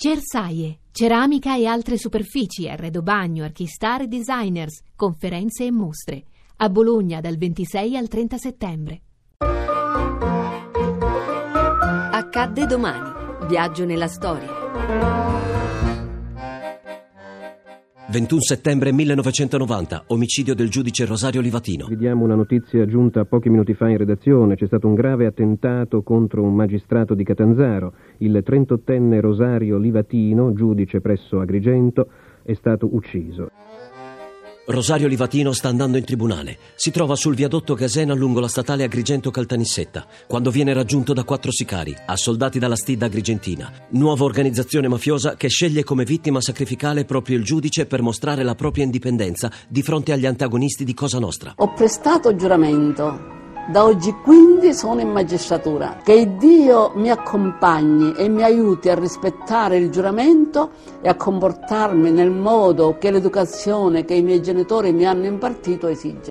Cersaie, ceramica e altre superfici, arredo bagno, archistar e designers, conferenze e mostre. A Bologna dal 26 al 30 settembre. Accadde domani. Viaggio nella storia. 21 settembre 1990, omicidio del giudice Rosario Livatino. Vediamo una notizia giunta pochi minuti fa in redazione. C'è stato un grave attentato contro un magistrato di Catanzaro. Il 38enne Rosario Livatino, giudice presso Agrigento, è stato ucciso. Rosario Livatino sta andando in tribunale. Si trova sul viadotto Gasena lungo la statale Agrigento-Caltanissetta, quando viene raggiunto da quattro sicari, assoldati dalla stida agrigentina. Nuova organizzazione mafiosa che sceglie come vittima sacrificale proprio il giudice per mostrare la propria indipendenza di fronte agli antagonisti di Cosa Nostra. Ho prestato giuramento da oggi quindi sono in magistratura. Che Dio mi accompagni e mi aiuti a rispettare il giuramento e a comportarmi nel modo che l'educazione che i miei genitori mi hanno impartito esige.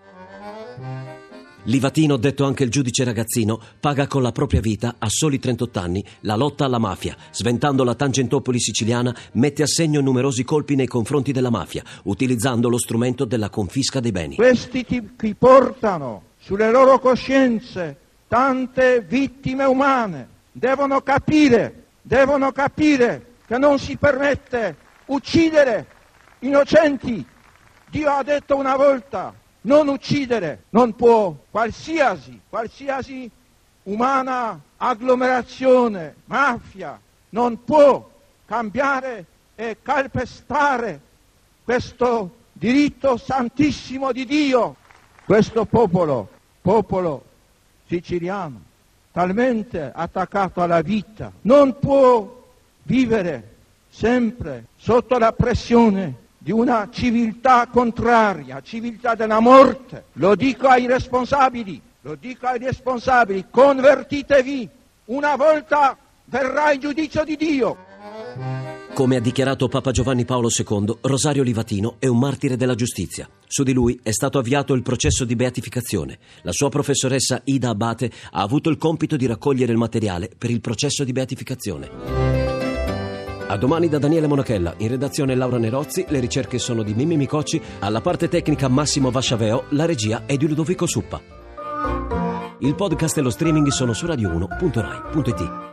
Livatino, detto anche il giudice ragazzino, paga con la propria vita, a soli 38 anni, la lotta alla mafia. Sventando la Tangentopoli siciliana, mette a segno numerosi colpi nei confronti della mafia, utilizzando lo strumento della confisca dei beni. Questi ti portano sulle loro coscienze tante vittime umane. Devono capire, devono capire che non si permette uccidere innocenti. Dio ha detto una volta, non uccidere, non può qualsiasi, qualsiasi umana agglomerazione, mafia, non può cambiare e calpestare questo diritto santissimo di Dio. Questo popolo popolo siciliano, talmente attaccato alla vita, non può vivere sempre sotto la pressione di una civiltà contraria, civiltà della morte. Lo dico ai responsabili, lo dico ai responsabili, convertitevi, una volta verrà il giudizio di Dio. Come ha dichiarato Papa Giovanni Paolo II, Rosario Livatino è un martire della giustizia. Su di lui è stato avviato il processo di beatificazione. La sua professoressa Ida Abate ha avuto il compito di raccogliere il materiale per il processo di beatificazione. A domani da Daniele Monachella, in redazione Laura Nerozzi, le ricerche sono di Mimmi Micocci, alla parte tecnica Massimo Vasciaveo, la regia è di Ludovico Suppa. Il podcast e lo streaming sono su radio1.rai.it.